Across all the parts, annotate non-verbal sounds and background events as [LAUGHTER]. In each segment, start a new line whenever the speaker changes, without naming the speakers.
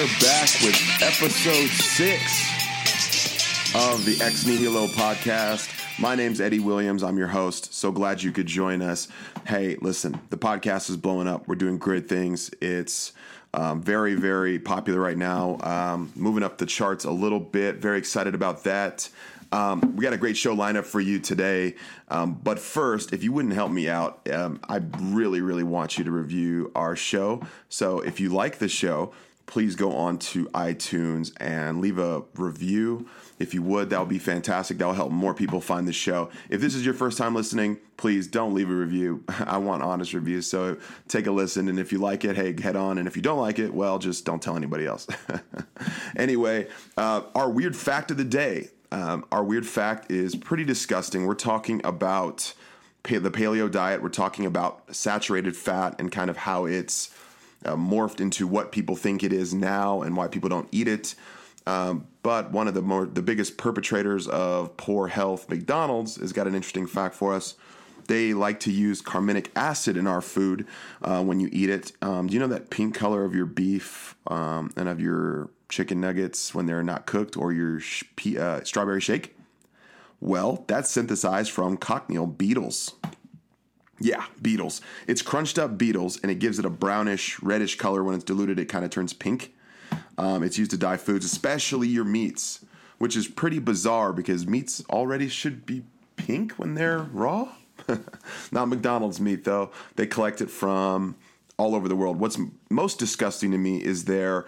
we're back with episode six of the Ex Nihilo podcast. My name's Eddie Williams. I'm your host. So glad you could join us. Hey, listen, the podcast is blowing up. We're doing great things. It's um, very, very popular right now, um, moving up the charts a little bit. Very excited about that. Um, we got a great show lineup for you today. Um, but first, if you wouldn't help me out, um, I really, really want you to review our show. So if you like the show, please go on to iTunes and leave a review. If you would, that would be fantastic. That will help more people find the show. If this is your first time listening, please don't leave a review. [LAUGHS] I want honest reviews. So take a listen. And if you like it, hey, head on. And if you don't like it, well, just don't tell anybody else. [LAUGHS] anyway, uh, our weird fact of the day. Um, our weird fact is pretty disgusting. We're talking about the paleo diet. We're talking about saturated fat and kind of how it's uh, morphed into what people think it is now and why people don't eat it. Um, but one of the more the biggest perpetrators of poor health, McDonald's, has got an interesting fact for us. They like to use carminic acid in our food uh, when you eat it. Um, do you know that pink color of your beef um, and of your chicken nuggets when they're not cooked, or your sh- uh, strawberry shake? Well, that's synthesized from cochineal beetles. Yeah, beetles. It's crunched up beetles, and it gives it a brownish, reddish color. When it's diluted, it kind of turns pink. Um, it's used to dye foods, especially your meats, which is pretty bizarre because meats already should be pink when they're raw. [LAUGHS] Not McDonald's meat, though. They collect it from all over the world. What's most disgusting to me is their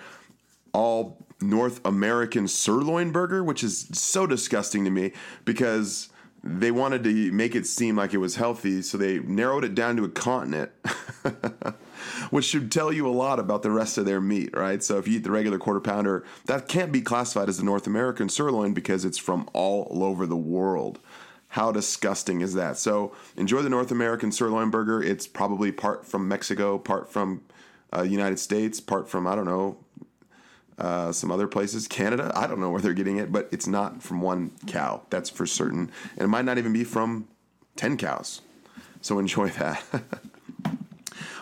all North American sirloin burger, which is so disgusting to me because they wanted to make it seem like it was healthy, so they narrowed it down to a continent, [LAUGHS] which should tell you a lot about the rest of their meat, right? So if you eat the regular quarter pounder, that can't be classified as the North American sirloin because it's from all over the world. How disgusting is that? So enjoy the North American sirloin burger. It's probably part from Mexico, part from uh, United States, part from I don't know uh, some other places, Canada. I don't know where they're getting it, but it's not from one cow. That's for certain, and it might not even be from ten cows. So enjoy [LAUGHS] that.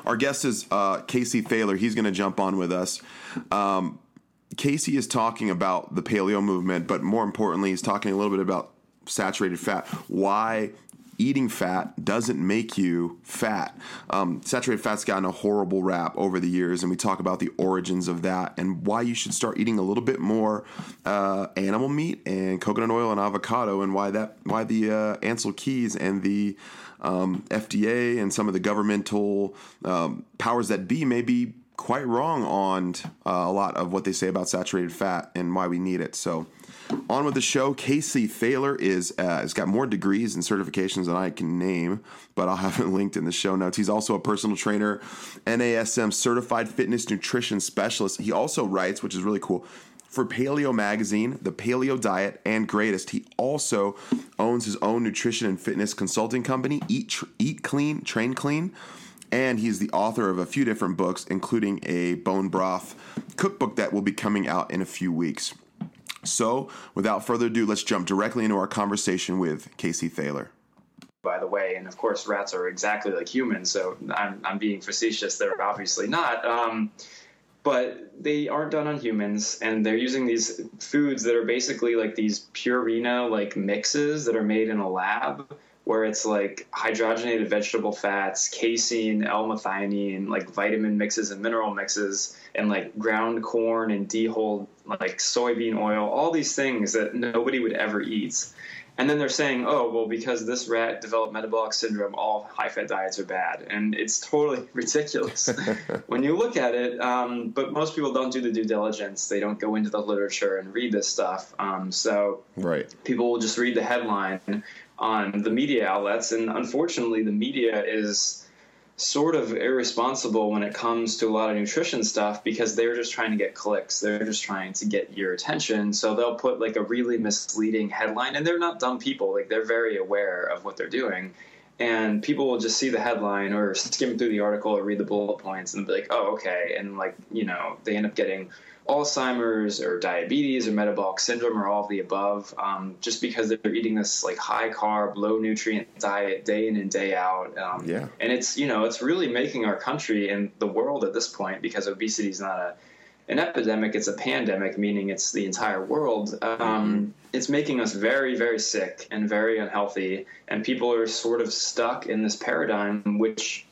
Our guest is uh, Casey Thaler. He's going to jump on with us. Um, Casey is talking about the paleo movement, but more importantly, he's talking a little bit about saturated fat. Why eating fat doesn't make you fat. Um, saturated fat's gotten a horrible rap over the years, and we talk about the origins of that and why you should start eating a little bit more uh, animal meat and coconut oil and avocado, and why that why the uh, Ancel Keys and the um, FDA and some of the governmental um, powers that be may be quite wrong on uh, a lot of what they say about saturated fat and why we need it. So on with the show, Casey Thaler is uh, has got more degrees and certifications than I can name, but I'll have it linked in the show notes. He's also a personal trainer, NASM certified fitness nutrition specialist. He also writes, which is really cool, for Paleo Magazine, The Paleo Diet, and Greatist. He also owns his own nutrition and fitness consulting company, Eat Eat Clean, Train Clean. And he's the author of a few different books, including a bone broth cookbook that will be coming out in a few weeks. So, without further ado, let's jump directly into our conversation with Casey Thaler.
By the way, and of course, rats are exactly like humans, so I'm, I'm being facetious. They're obviously not. Um, but they aren't done on humans, and they're using these foods that are basically like these Purina like mixes that are made in a lab where it's like hydrogenated vegetable fats, casein, L-methionine, like vitamin mixes and mineral mixes, and like ground corn and dehulled like soybean oil, all these things that nobody would ever eat. And then they're saying, oh, well, because this rat developed metabolic syndrome, all high fat diets are bad. And it's totally [LAUGHS] ridiculous [LAUGHS] when you look at it. Um, but most people don't do the due diligence. They don't go into the literature and read this stuff. Um, so
right.
people will just read the headline on the media outlets. And unfortunately, the media is sort of irresponsible when it comes to a lot of nutrition stuff because they're just trying to get clicks. They're just trying to get your attention. So they'll put like a really misleading headline, and they're not dumb people. Like they're very aware of what they're doing. And people will just see the headline or skim through the article or read the bullet points and be like, oh, okay. And like, you know, they end up getting Alzheimer's or diabetes or metabolic syndrome or all of the above, um, just because they're eating this like high carb, low nutrient diet day in and day out. Um,
yeah.
And it's you know it's really making our country and the world at this point because obesity is not a an epidemic, it's a pandemic, meaning it's the entire world. Um, it's making us very, very sick and very unhealthy, and people are sort of stuck in this paradigm, which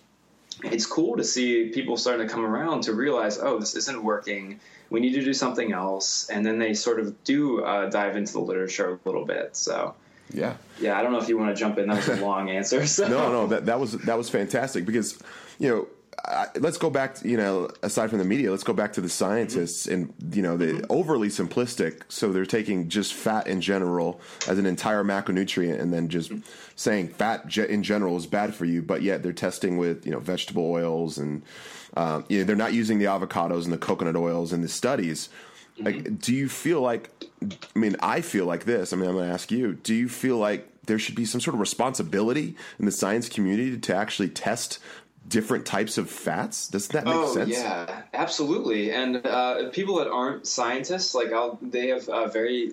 it's cool to see people starting to come around to realize, oh, this isn't working. We need to do something else, and then they sort of do uh, dive into the literature a little bit. So.
Yeah.
Yeah, I don't know if you want to jump in. That was a [LAUGHS] long answer. So.
No, no, that that was that was fantastic because you know I, let's go back. To, you know, aside from the media, let's go back to the scientists mm-hmm. and you know the mm-hmm. overly simplistic. So they're taking just fat in general as an entire macronutrient, and then just mm-hmm. saying fat in general is bad for you. But yet they're testing with you know vegetable oils and um, you know, they're not using the avocados and the coconut oils in the studies. Like, mm-hmm. do you feel like? I mean, I feel like this. I mean, I'm going to ask you. Do you feel like there should be some sort of responsibility in the science community to actually test different types of fats? Doesn't that make
oh,
sense?
Yeah, absolutely. And uh, people that aren't scientists, like I'll, they have a very,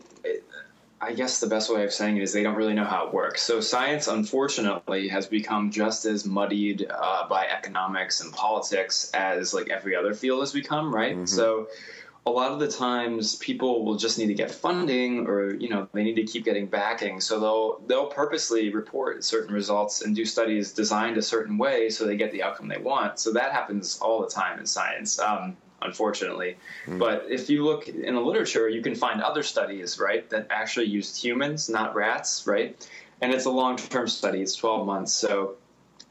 I guess the best way of saying it is they don't really know how it works. So science, unfortunately, has become just as muddied uh, by economics and politics as like every other field has become, right? Mm-hmm. So a lot of the times people will just need to get funding or you know they need to keep getting backing. So they'll they'll purposely report certain results and do studies designed a certain way so they get the outcome they want. So that happens all the time in science um, unfortunately. Mm. but if you look in the literature you can find other studies right that actually used humans not rats right? And it's a long-term study. It's 12 months. So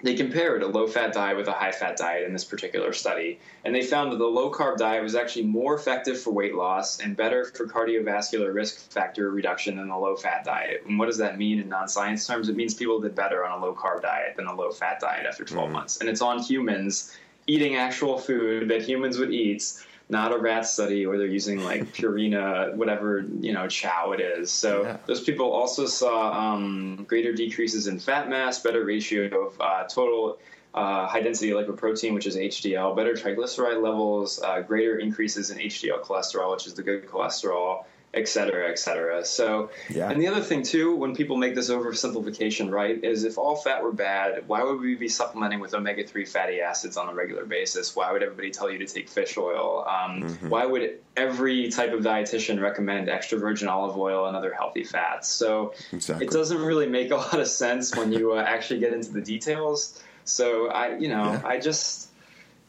they compared a low fat diet with a high fat diet in this particular study, and they found that the low carb diet was actually more effective for weight loss and better for cardiovascular risk factor reduction than the low fat diet. And what does that mean in non science terms? It means people did better on a low carb diet than a low fat diet after 12 mm-hmm. months. And it's on humans eating actual food that humans would eat not a rat study where they're using like [LAUGHS] Purina, whatever you know chow it is. So yeah. those people also saw um, greater decreases in fat mass, better ratio of uh, total uh, high density lipoprotein, which is HDL, better triglyceride levels, uh, greater increases in HDL cholesterol, which is the good cholesterol, et cetera, et cetera. So, yeah. and the other thing too, when people make this oversimplification, right, is if all fat were bad, why would we be supplementing with omega three fatty acids on a regular basis? Why would everybody tell you to take fish oil? Um, mm-hmm. Why would every type of dietitian recommend extra virgin olive oil and other healthy fats? So exactly. it doesn't really make a lot of sense when you uh, actually get into the details. So I, you know, yeah. I just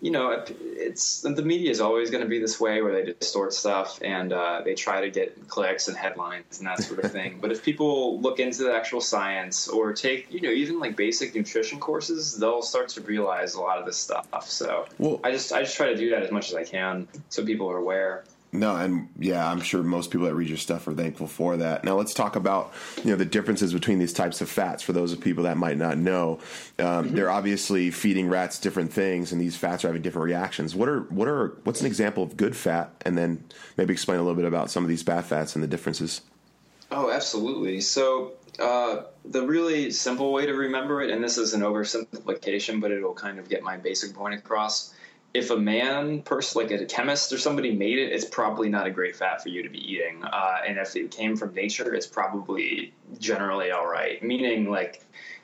you know, it's the media is always going to be this way where they distort stuff and uh, they try to get clicks and headlines and that sort of thing. [LAUGHS] but if people look into the actual science or take, you know, even like basic nutrition courses, they'll start to realize a lot of this stuff. So well, I just I just try to do that as much as I can so people are aware.
No, and yeah, I'm sure most people that read your stuff are thankful for that. Now let's talk about you know the differences between these types of fats for those of people that might not know. Um, mm-hmm. They're obviously feeding rats different things, and these fats are having different reactions. What are what are what's an example of good fat, and then maybe explain a little bit about some of these bad fats and the differences.
Oh, absolutely. So uh, the really simple way to remember it, and this is an oversimplification, but it'll kind of get my basic point across if a man person like a chemist or somebody made it it's probably not a great fat for you to be eating uh, and if it came from nature it's probably generally all right meaning like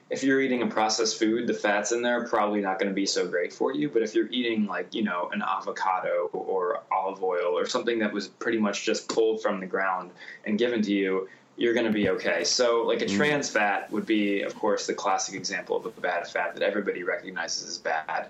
if you're eating a processed food the fats in there are probably not going to be so great for you but if you're eating like you know an avocado or olive oil or something that was pretty much just pulled from the ground and given to you you're going to be okay. So, like a mm. trans fat would be, of course, the classic example of a bad fat that everybody recognizes as bad.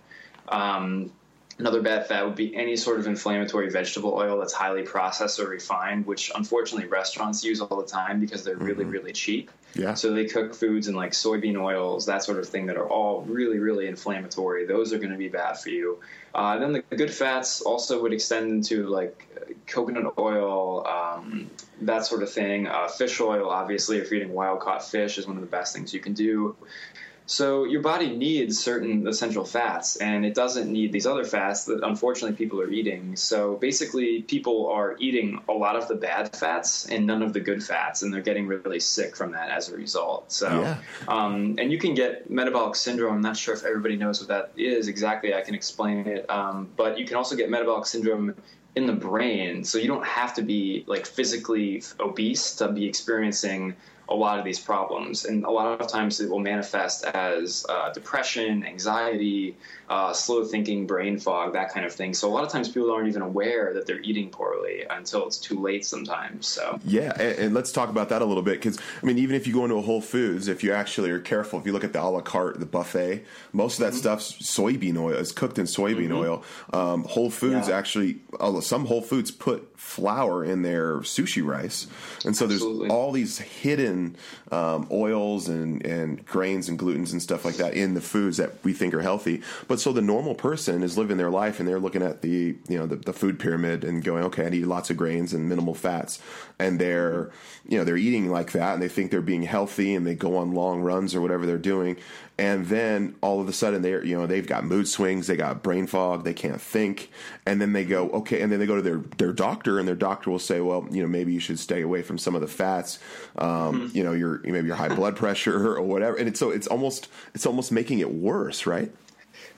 Um, Another bad fat would be any sort of inflammatory vegetable oil that's highly processed or refined, which unfortunately restaurants use all the time because they're really, mm-hmm. really cheap. Yeah. So they cook foods in like soybean oils, that sort of thing, that are all really, really inflammatory. Those are going to be bad for you. Uh, then the good fats also would extend into like coconut oil, um, that sort of thing. Uh, fish oil, obviously, if you're eating wild caught fish, is one of the best things you can do. So your body needs certain essential fats, and it doesn't need these other fats that unfortunately people are eating. So basically, people are eating a lot of the bad fats and none of the good fats, and they're getting really sick from that as a result. So, yeah. um, and you can get metabolic syndrome. I'm not sure if everybody knows what that is exactly. I can explain it, um, but you can also get metabolic syndrome in the brain. So you don't have to be like physically obese to be experiencing a lot of these problems. And a lot of times it will manifest as uh, depression, anxiety, uh, slow thinking, brain fog, that kind of thing. So a lot of times people aren't even aware that they're eating poorly until it's too late sometimes. So
yeah, and, and let's talk about that a little bit because I mean, even if you go into a Whole Foods, if you actually are careful, if you look at the a la carte, the buffet, most of that mm-hmm. stuff's soybean oil. It's cooked in soybean mm-hmm. oil. Um, Whole Foods yeah. actually, some Whole Foods put flour in their sushi rice, and so Absolutely. there's all these hidden um, oils and and grains and glutens and stuff like that in the foods that we think are healthy. But so the normal person is living their life and they're looking at the you know the, the food pyramid and going, okay, I need lots of grains and minimal fats, and they're you know they're eating like that and they think they're being healthy and they go on long runs or whatever they're doing, and then all of a sudden they're you know they've got mood swings, they got brain fog, they can't think, and then they go okay, and then they go to their their doctor and their doctor will say, well, you know maybe you should stay away from some of the fats, um, mm-hmm. you know your maybe your high blood [LAUGHS] pressure or whatever, and it's so it's almost it's almost making it worse, right?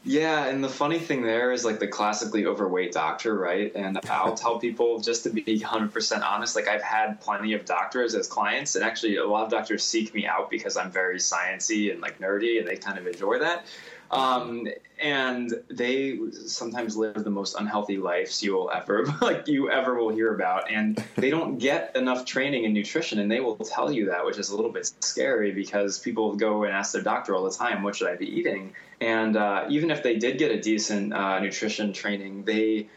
Yeah, and the funny thing there is like the classically overweight doctor, right? And I'll [LAUGHS] tell people just to be 100% honest, like I've had plenty of doctors as clients, and actually a lot of doctors seek me out because I'm very sciency and like nerdy, and they kind of enjoy that. Um, and they sometimes live the most unhealthy lives you will ever [LAUGHS] like you ever will hear about. And they don't get enough training in nutrition and they will tell you that which is a little bit scary because people go and ask their doctor all the time what should i be eating? And uh, even if they did get a decent uh, nutrition training they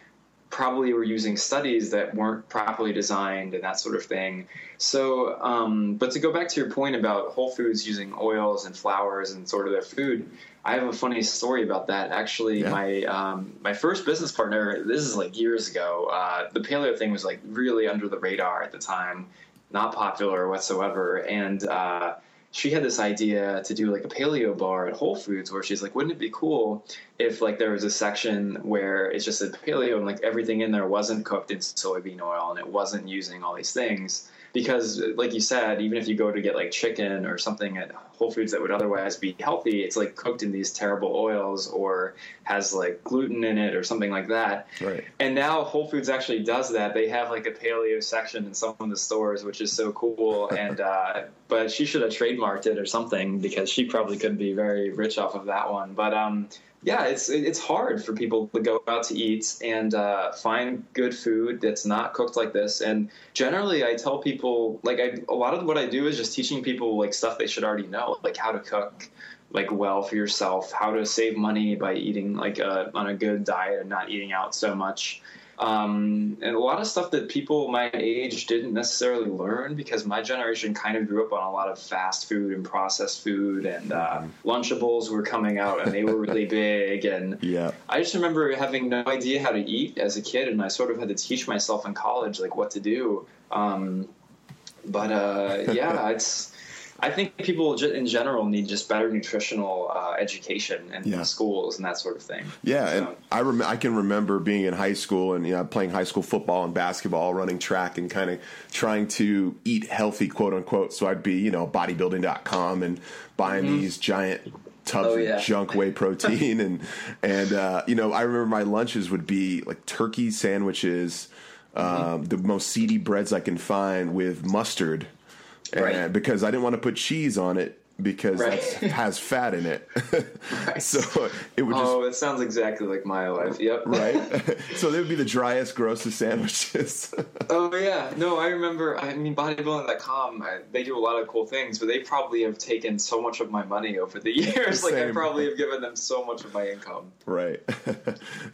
probably were using studies that weren't properly designed and that sort of thing. So, um, but to go back to your point about Whole Foods using oils and flours and sort of their food, I have a funny story about that. Actually, yeah. my um, my first business partner, this is like years ago. Uh, the paleo thing was like really under the radar at the time, not popular whatsoever, and. Uh, she had this idea to do like a paleo bar at Whole Foods where she's like, wouldn't it be cool if like there was a section where it's just a paleo and like everything in there wasn't cooked in soybean oil and it wasn't using all these things? Because like you said even if you go to get like chicken or something at whole foods that would otherwise be healthy it's like cooked in these terrible oils or has like gluten in it or something like that.
Right.
And now whole foods actually does that. They have like a paleo section in some of the stores which is so cool. And uh, but she should have trademarked it or something because she probably could be very rich off of that one but um yeah, it's it's hard for people to go out to eat and uh, find good food that's not cooked like this. And generally, I tell people like I, a lot of what I do is just teaching people like stuff they should already know, like how to cook like well for yourself, how to save money by eating like a, on a good diet and not eating out so much um, and a lot of stuff that people my age didn't necessarily learn because my generation kind of grew up on a lot of fast food and processed food and uh, mm-hmm. Lunchables were coming out and they were really [LAUGHS] big and
yeah.
I just remember having no idea how to eat as a kid and I sort of had to teach myself in college like what to do. Um, but uh, yeah, [LAUGHS] it's I think people in general need just better nutritional uh, education in yeah. schools and that sort of thing.
Yeah, so. and I rem- I can remember being in high school and you know playing high school football and basketball, running track, and kind of trying to eat healthy, quote unquote. So I'd be you know bodybuilding.com and buying mm-hmm. these giant tubs oh, yeah. of junk whey [LAUGHS] protein and and uh, you know I remember my lunches would be like turkey sandwiches. Mm-hmm. Um, the most seedy breads I can find with mustard right. because I didn't want to put cheese on it because right. it has fat in it. [LAUGHS] [LAUGHS] right. So it would.
Just, oh, it sounds exactly like my life. Yep.
Right. [LAUGHS] so they would be the driest, grossest sandwiches.
oh yeah, no, I remember. I mean, bodybuilding.com. They do a lot of cool things, but they probably have taken so much of my money over the years. like I probably have given them so much of my income.
Right.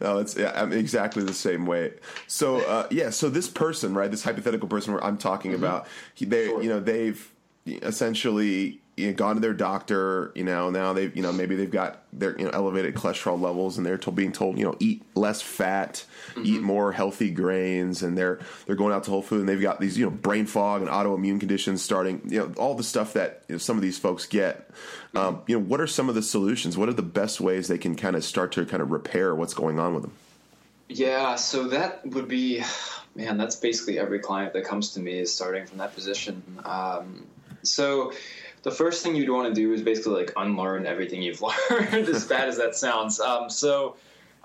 no, it's yeah, I'm exactly the same way. So uh, yeah, so this person, right, this hypothetical person where I'm talking mm-hmm. about, he, they, sure. you know, they've essentially you know, gone to their doctor, you know, now they've, you know, maybe they've got their, you know, elevated cholesterol levels and they're told, being told, you know, eat less fat, mm-hmm. eat more healthy grains. And they're, they're going out to Whole Food and they've got these, you know, brain fog and autoimmune conditions starting, you know, all the stuff that you know, some of these folks get. Mm-hmm. Um, you know, what are some of the solutions? What are the best ways they can kind of start to kind of repair what's going on with them?
Yeah. So that would be, man, that's basically every client that comes to me is starting from that position. Um, so, the first thing you'd want to do is basically like unlearn everything you've [LAUGHS] learned, as bad as that sounds. Um, so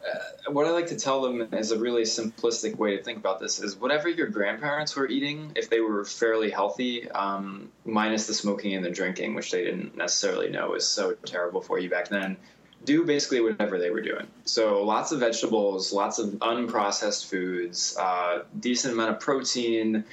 uh, what I like to tell them is a really simplistic way to think about this is whatever your grandparents were eating, if they were fairly healthy, um, minus the smoking and the drinking, which they didn't necessarily know was so terrible for you back then, do basically whatever they were doing. So lots of vegetables, lots of unprocessed foods, uh, decent amount of protein,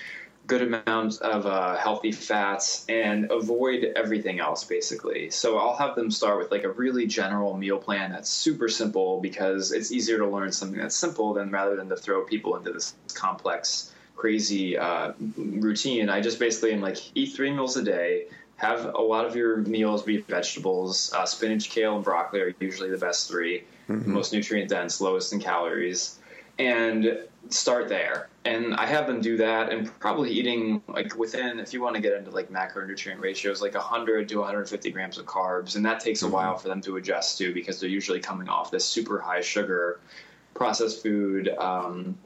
good amount of uh, healthy fats and avoid everything else basically. So I'll have them start with like a really general meal plan that's super simple because it's easier to learn something that's simple than rather than to throw people into this complex, crazy uh, routine. I just basically am like eat three meals a day. Have a lot of your meals be vegetables. Uh, spinach, kale, and broccoli are usually the best 3 mm-hmm. most nutrient dense, lowest in calories and start there. And I have them do that and probably eating like within, if you want to get into like macronutrient ratios, like 100 to 150 grams of carbs. And that takes a mm-hmm. while for them to adjust to because they're usually coming off this super high sugar processed food um,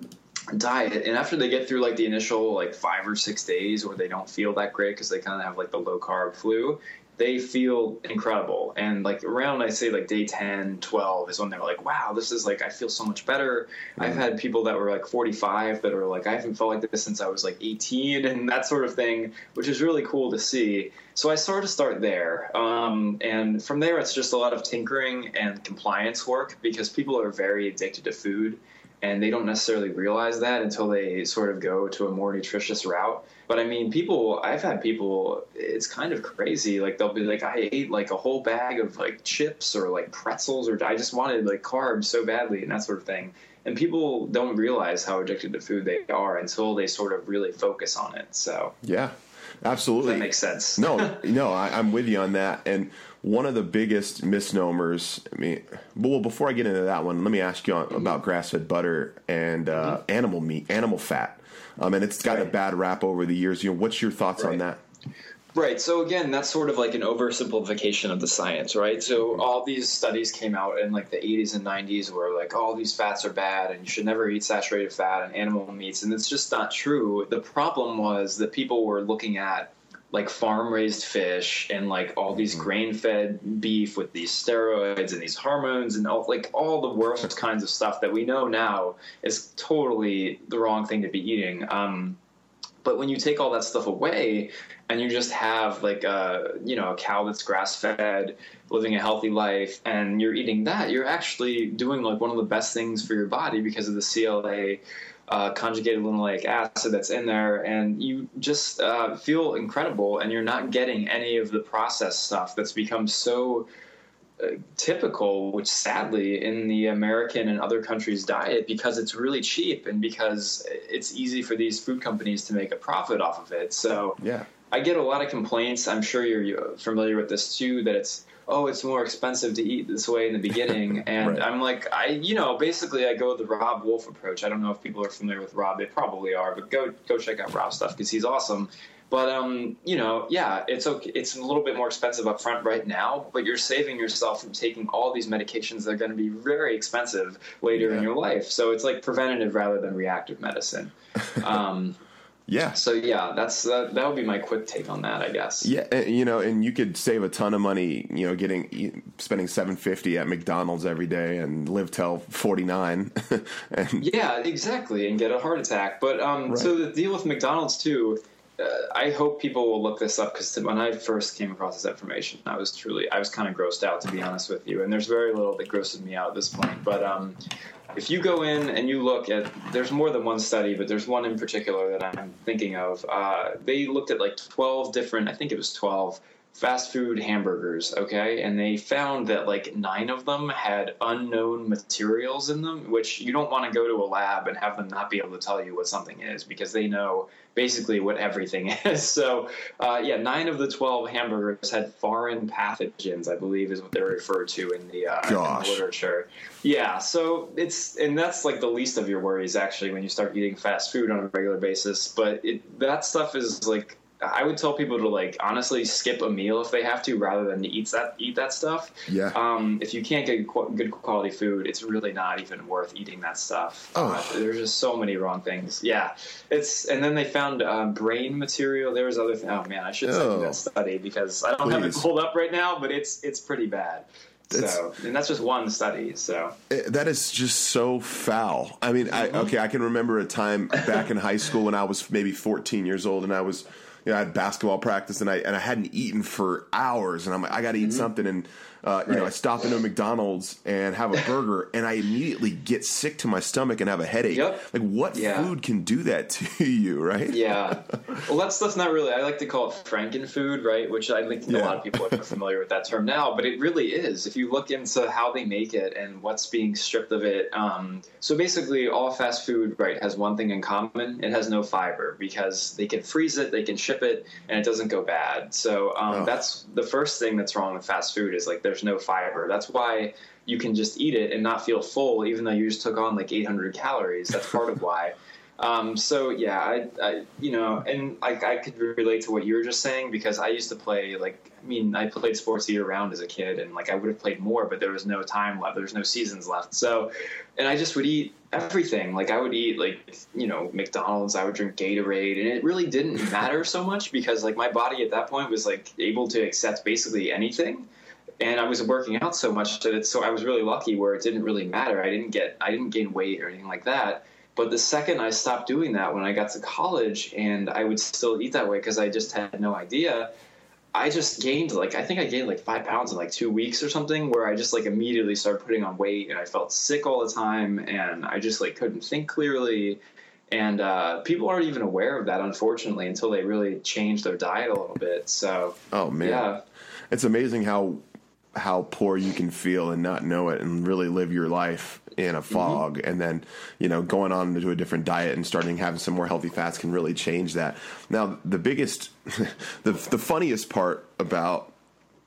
diet. And after they get through like the initial like five or six days where they don't feel that great because they kind of have like the low carb flu, they feel incredible. And like around, I say like day 10, 12 is when they're like, wow, this is like, I feel so much better. Mm-hmm. I've had people that were like 45 that are like, I haven't felt like this since I was like 18 and that sort of thing, which is really cool to see. So I sort of start there. Um, and from there, it's just a lot of tinkering and compliance work because people are very addicted to food and they don't necessarily realize that until they sort of go to a more nutritious route. But I mean, people, I've had people, it's kind of crazy. Like, they'll be like, I ate like a whole bag of like chips or like pretzels, or I just wanted like carbs so badly and that sort of thing. And people don't realize how addicted to food they are until they sort of really focus on it. So,
yeah, absolutely.
That makes sense.
no, [LAUGHS] no, I, I'm with you on that. And, one of the biggest misnomers. I mean, well, before I get into that one, let me ask you about grass-fed butter and uh, mm-hmm. animal meat, animal fat, um, and it's got right. a bad rap over the years. You know, what's your thoughts right. on that?
Right. So again, that's sort of like an oversimplification of the science, right? So mm-hmm. all these studies came out in like the 80s and 90s where like all these fats are bad and you should never eat saturated fat and animal meats and it's just not true. The problem was that people were looking at like farm raised fish and like all these mm-hmm. grain fed beef with these steroids and these hormones and all like all the worst kinds of stuff that we know now is totally the wrong thing to be eating. Um, but when you take all that stuff away and you just have like a you know a cow that's grass fed, living a healthy life, and you're eating that, you're actually doing like one of the best things for your body because of the CLA uh, conjugated linoleic acid that's in there, and you just uh, feel incredible, and you're not getting any of the processed stuff that's become so uh, typical, which sadly in the American and other countries' diet, because it's really cheap and because it's easy for these food companies to make a profit off of it. So
yeah.
I get a lot of complaints. I'm sure you're familiar with this too. That it's oh, it's more expensive to eat this way in the beginning. [LAUGHS] And right. I'm like, I, you know, basically I go the Robb Wolf approach. I don't know if people are familiar with Robb. They probably are, but go go check out Robb's stuff because he's awesome. But um, you know, yeah, it's okay. It's a little bit more expensive up front right now, but you're saving yourself from taking all these medications that are going to be very expensive later yeah. in your life. So it's like preventative rather than reactive medicine. [LAUGHS] Um,
yeah.
So yeah, that's uh, that would be my quick take on that, I guess.
Yeah, and, you know, and you could save a ton of money, you know, getting spending seven fifty at McDonald's every day and live till forty nine. [LAUGHS]
and, yeah, exactly, and get a heart attack. But um, right. so the deal with McDonald's too. Uh, I hope people will look this up because when I first came across this information, I was truly I was kind of grossed out to be honest with you. And there's very little that grosses me out at this point. But um, if you go in and you look at, there's more than one study, but there's one in particular that I'm thinking of. Uh, they looked at like 12 different, I think it was 12 fast food hamburgers, okay? And they found that like nine of them had unknown materials in them, which you don't want to go to a lab and have them not be able to tell you what something is because they know basically what everything [LAUGHS] is. So, uh, yeah, nine of the 12 hamburgers had foreign pathogens, I believe is what they're referred to in the, uh, in the literature. Yeah, so it's, and that's like the least of your worries actually when you start eating fast food on a regular basis. But it, that stuff is like I would tell people to like honestly skip a meal if they have to, rather than eat that eat that stuff.
Yeah.
Um, if you can't get good quality food, it's really not even worth eating that stuff.
Oh.
Uh, there's just so many wrong things. Yeah. It's and then they found uh, brain material. There was other. Th- oh man, I should send you that study because I don't Please. have it pulled up right now, but it's it's pretty bad.
That's-
so, and that's just one study. So,
Eh, That is just so foul. I mean, I, okay, I can remember a time back in high school when I was maybe 14 years old, and I was, you know, I had basketball practice, and I and I hadn't eaten for hours, and I'm like, I got to eat mm-hmm. something, and uh, you know, I stop into a McDonald's and have a [LAUGHS] burger, and I immediately get sick to my stomach and have a headache.
Yep.
Like, what
Yeah.
food can do that [LAUGHS] to you, right?
yeah. Well, that's that's not really. I like to call it frankenfood, right? Which I think a lot of people are [LAUGHS] familiar with that term now, but it really is. If you look into how they make it and what's being stripped of it, um, so basically, all fast food, right, has one thing in common: it has no fiber because they can freeze it, they can ship it, and it doesn't go bad. So um,
Oh.
that's the first thing that's wrong with fast food is like there's no fiber. That's why you can just eat it and not feel full, even though you just took on like 800 calories. That's part of why. [LAUGHS] Um, so yeah, I, I, you know, and I, I could relate to what you were just saying because I used to play like, I mean, I played sports year round as a kid, and like I would have played more, but there was no time left. There was no seasons left. So, and I just would eat everything. Like I would eat like you know McDonald's. I would drink Gatorade, and it really didn't matter so much because like my body at that point was like able to accept basically anything and I was working out so much that it's so I was really lucky where it didn't really matter. I didn't get I didn't gain weight or anything like that. But the second I stopped doing that when I got to college and I would still eat that way because I just had no idea, I just gained like I think I gained like five pounds in like two weeks or something where I just like immediately started putting on weight and I felt sick all the time and I just like couldn't think clearly. And uh, people aren't even aware of that, unfortunately, until they really change their diet a little bit. So,
Oh man,
yeah.
it's amazing how how poor you can feel and not know it and really live your life in a mm-hmm. fog. And then you know going on to a different diet and starting having some more healthy fats can really change that. Now the biggest [LAUGHS] the the funniest part about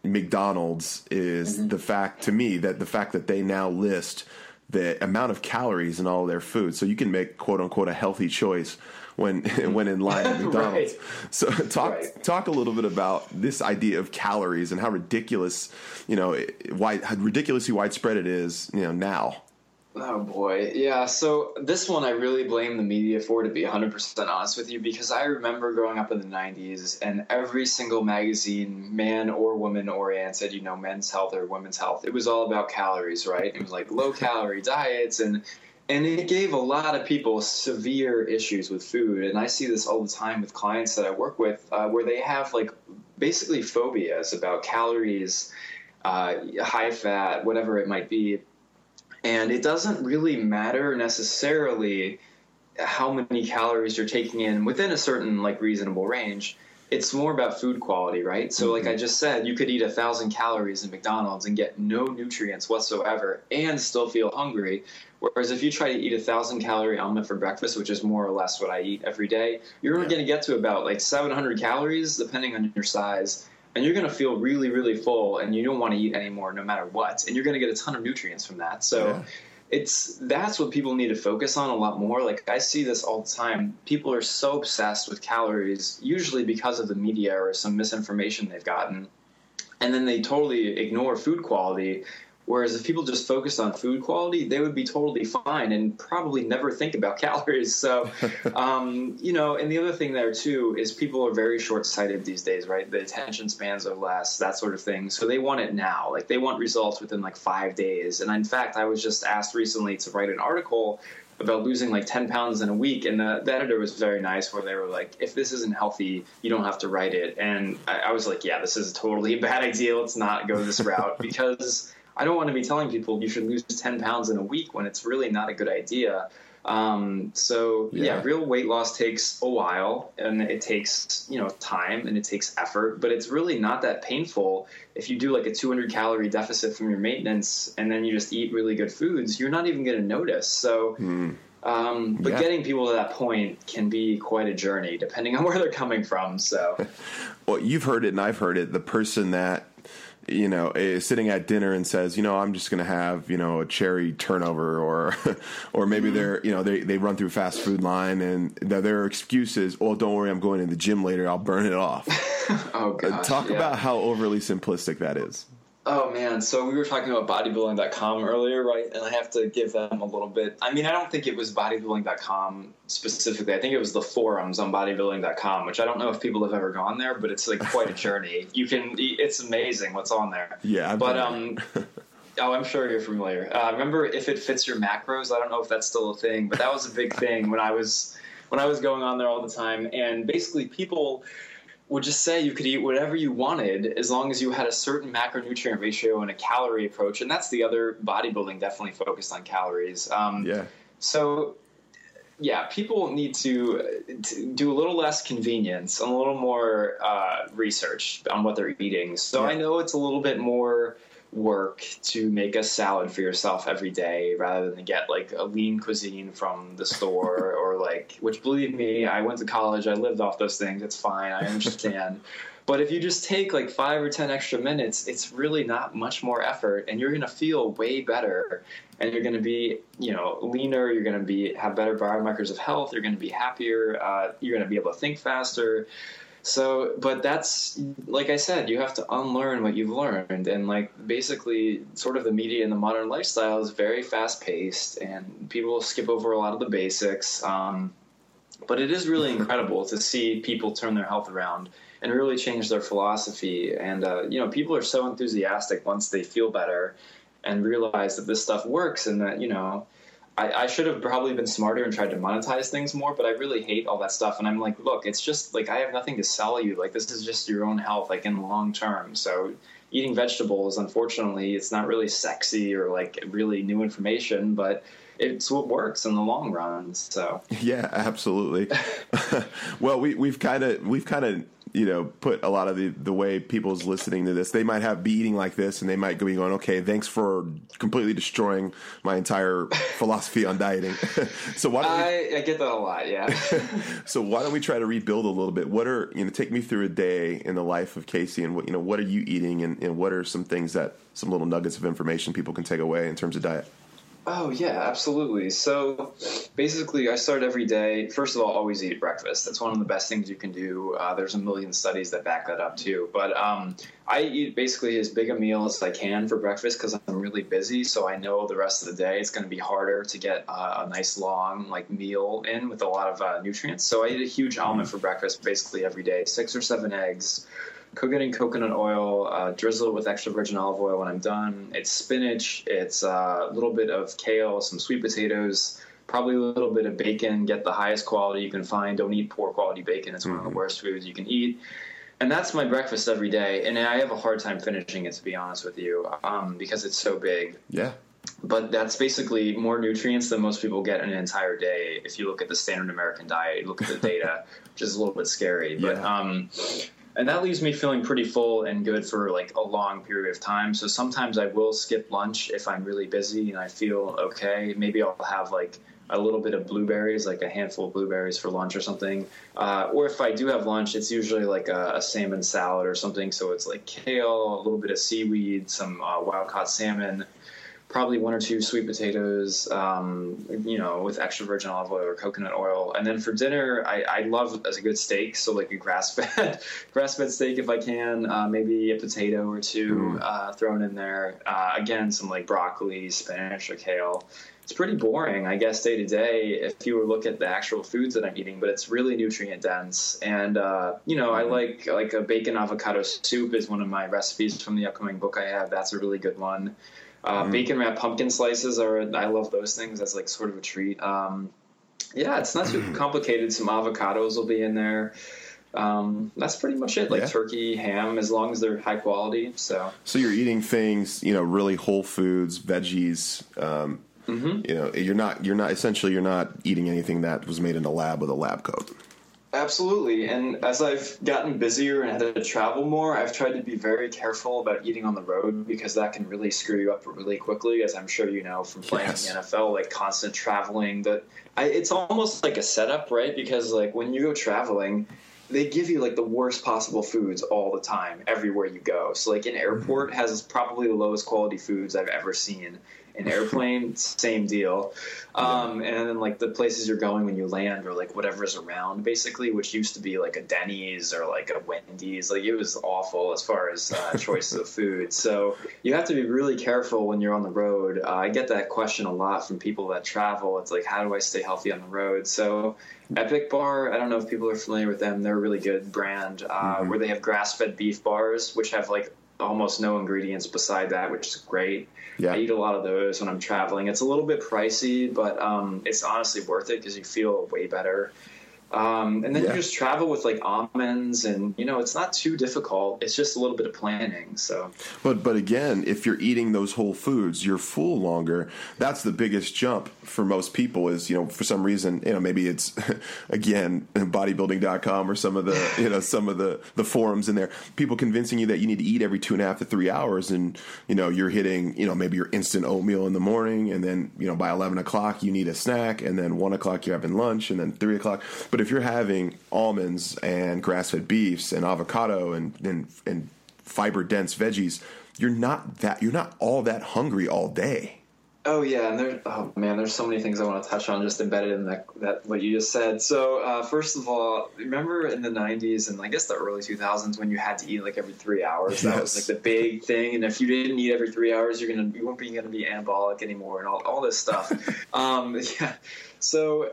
McDonald's is mm-hmm. the fact to me that the fact that they now list the amount of calories in all their food so you can make quote unquote a healthy choice when [LAUGHS] when in line at [LAUGHS] McDonald's
Right.
so [LAUGHS] talk
Right.
talk a little bit about this idea of calories and how ridiculous, you know, why how ridiculously widespread it is, you know, now.
Oh boy, yeah. So this one I really blame the media for, to be 100% honest with you, because I remember growing up in the 90s and every single magazine, man or woman oriented, you know, men's health or women's health, it was all about calories, right? It was like low calorie diets and and it gave a lot of people severe issues with food. And I see this all the time with clients that I work with, uh, where they have like basically phobias about calories, uh, high fat, whatever it might be and it doesn't really matter necessarily how many calories you're taking in within a certain like reasonable range. It's more about food quality right? So like i mm-hmm. just said you could eat a thousand calories in mcdonald's and get no nutrients whatsoever and still feel hungry. Whereas if you try to eat a thousand calorie omelet for breakfast which is more or less what i eat every day you're
Yeah.
going to get to about like 700 calories depending on your size and you're going to feel really really full and you don't want to eat anymore no matter what. And you're going to get a ton of nutrients from that. So
Yeah.
it's that's what people need to focus on a lot more. Like i see this all the time. People are so obsessed with calories usually because of the media or some misinformation they've gotten. And then they totally ignore food quality whereas if people just focused on food quality they would be totally fine and probably never think about [LAUGHS] calories. So [LAUGHS] um, you know and the other thing there too is people are very short-sighted these days right? The attention spans are less that sort of thing. So they want it now. Like they want results within like five days. And in fact i was just asked recently to write an article about losing like 10 pounds in a week. And the, the editor was very nice where they were like if this isn't healthy you don't have to write it. And I, I was like yeah this is totally a bad [LAUGHS] idea. Let's not go this route. Because i don't want to be telling people you should lose 10 pounds in a week when it's really not a good idea um, so yeah.
Yeah.
real weight loss takes a while and it takes you know time and it takes effort but it's really not that painful if you do like a 200 calorie deficit from your maintenance and then you just eat really good foods you're not even going to notice so um, but
Yeah.
getting people to that point can be quite a journey depending on [LAUGHS] where they're coming from so [LAUGHS]
Well, you've heard it and I've heard it. The person that you know is sitting at dinner and says, you know, I'm just going to have you know a cherry turnover, or [LAUGHS] or maybe
Mm-hmm.
they're you know they they run through fast food line and their, their excuse is, oh, don't worry, I'm going to the gym later. I'll burn it off. [LAUGHS]
oh
Uh,
gosh,
Talk
yeah.
about how overly simplistic that is.
Oh man, so we were talking about bodybuilding.com earlier, right? And I have to give them a little bit. I mean, I don't think it was bodybuilding.com specifically. I think it was the forums on bodybuilding.com, which I don't know if people have ever gone there, but it's like quite a journey. [LAUGHS] You can, it's amazing what's on there.
Yeah, I've
but um, Oh, I'm sure you're familiar. Uh, remember if it fits your macros? I don't know if that's still a thing, but that was a big thing when I was when I was going on there all the time. And basically, people would just say you could eat whatever you wanted as long as you had a certain macronutrient ratio and a calorie approach. And that's the other bodybuilding definitely focused on calories. Um,
yeah.
So yeah, people need to, to, do a little less convenience and a little more uh, research on what they're eating. So yeah. I know it's a little bit more work to make a salad for yourself every day rather than get like a lean cuisine from the store [LAUGHS] or like which believe me i went to college i lived off those things it's fine i understand. [LAUGHS] But if you just take like five or ten extra minutes it's really not much more effort and you're going to feel way better and you're going to be you know leaner you're going to be have better biomarkers of health you're going to be happier uh, you're going to be able to think faster so, but that's like I said, you have to unlearn what you've learned, and like basically, sort of the media and the modern lifestyle is very fast paced, and people skip over a lot of the basics. Um, but it is really incredible to see people turn their health around and really change their philosophy. And uh, you know, people are so enthusiastic once they feel better and realize that this stuff works, and that you know I, I, should have probably been smarter and tried to monetize things more, but I really hate all that stuff. And I'm like, look, it's just like I have nothing to sell you. Like this is just your own health, like in the long term. So eating vegetables, unfortunately, it's not really sexy or like really new information, but it's what works in the long run. So [LAUGHS]
yeah, absolutely. [LAUGHS] well, we we've kind of we've kind of you know, put a lot of the, the way people's listening to this, they might have be eating like this and they might be going, okay, thanks for completely destroying my entire [LAUGHS] philosophy on dieting.
so why don't we, I, I get that a lot, yeah.
so why don't we try to rebuild a little bit? What are, you know, take me through a day in the life of Casey and what, you know, what are you eating and, and what are some things that, some little nuggets of information people can take away in terms of diet?
Oh yeah, absolutely. So basically, I start every day. First of all, always eat breakfast. That's one of the best things you can do. Uh, there's a million studies that back that up too. But um, I eat basically as big a meal as I can for breakfast because I'm really busy. So I know the rest of the day it's going to be harder to get uh, a nice long like meal in with a lot of uh, nutrients. So I eat a huge omelet for breakfast basically every day, six or seven eggs cook it in coconut oil, uh, drizzle it with extra virgin olive oil when I'm done. It's spinach, it's uh, a little bit of kale, some sweet potatoes, probably a little bit of bacon. Get the highest quality you can find. Don't eat poor quality bacon. It's mm-hmm. one of the mm-hmm. worst foods you can eat. And that's my breakfast every day. And I have a hard time finishing it, to be honest with you, um, because it's so big.
Yeah.
But that's basically more nutrients than most people get in an entire day. If you look at the standard American diet, you look at the [LAUGHS] data, which is a little bit scary. But yeah. um, and that leaves me feeling pretty full and good for like a long period of time. So sometimes I will skip lunch if I'm really busy and I feel okay. Maybe I'll have like a little bit of blueberries, like a handful of blueberries for lunch or something. Uh, or if I do have lunch, it's usually like a, a, salmon salad or something. So it's like kale, a little bit of seaweed, some uh, wild caught salmon, probably one or two sweet potatoes, um, you know, with extra virgin olive oil or coconut oil. And then for dinner, I, I love as a good steak, so like a grass [LAUGHS] fed grass fed steak if I can, uh, maybe a potato or two mm. uh, thrown in there. Uh, again, some like broccoli, spinach, or kale. It's pretty boring, I guess, day to day if you were look at the actual foods that I'm eating, but it's really nutrient dense. And uh, you know. I like like a bacon avocado soup is one of my recipes from the upcoming book I have. That's a really good one. Uh, mm. Bacon wrapped pumpkin slices are I love those things as like sort of a treat. Um, yeah, it's not too complicated. Some avocados will be in there. Um, that's pretty much it. Like yeah. turkey, ham, as long as they're high quality. So,
so you're eating things, you know, really whole foods, veggies. Um, mm-hmm. You know, you're not, you're not essentially, you're not eating anything that was made in a lab with a lab coat.
Absolutely. And as I've gotten busier and had to travel more, I've tried to be very careful about eating on the road because that can really screw you up really quickly, as I'm sure you know from playing yes. in the NFL, like constant traveling. That it's almost like a setup, right? Because like when you go traveling, they give you like the worst possible foods all the time everywhere you go. So like an airport mm-hmm. has probably the lowest quality foods I've ever seen an airplane, same deal. Um, and then like the places you're going when you land or like whatever's around basically, which used to be like a Denny's or like a Wendy's. Like it was awful as far as uh, [LAUGHS] choices of food. So you have to be really careful when you're on the road. Uh, I get that question a lot from people that travel. It's like, how do I stay healthy on the road? So Epic Bar, I don't know if people are familiar with them. They're a really good brand uh, mm-hmm. where they have grass fed beef bars, which have like almost no ingredients beside that, which is great.
Yeah.
I eat a lot of those when I'm traveling. It's a little bit pricey, but um, it's honestly worth it because you feel way better. Um, and then
Yeah.
you just travel with like almonds, and you know it's not too difficult. It's just a little bit of planning. So
But but again, if you're eating those whole foods, you're full longer. That's the biggest jump for most people. Is you know for some reason you know maybe it's [LAUGHS] again bodybuilding.com or some of the you know some of the the forums in there. People convincing you that you need to eat every two and a half to three hours, and you know you're hitting you know maybe your instant oatmeal in the morning, and then you know by eleven o'clock you need a snack, and then one o'clock you're having lunch, and then three o'clock. But if you're having almonds and grass fed beefs and avocado and and, and fiber dense veggies, you're not that you're not all that hungry all day.
Oh yeah, and there. Oh man, there's so many things I want to touch on just embedded in that that what you just said. So uh, first of all, remember in the '90s and I guess the early 2000s when you had to eat like every three hours. That was like the big thing. And if you didn't eat every three hours, you're gonna you won't be gonna be anabolic anymore and all all this stuff. [LAUGHS] um, yeah. So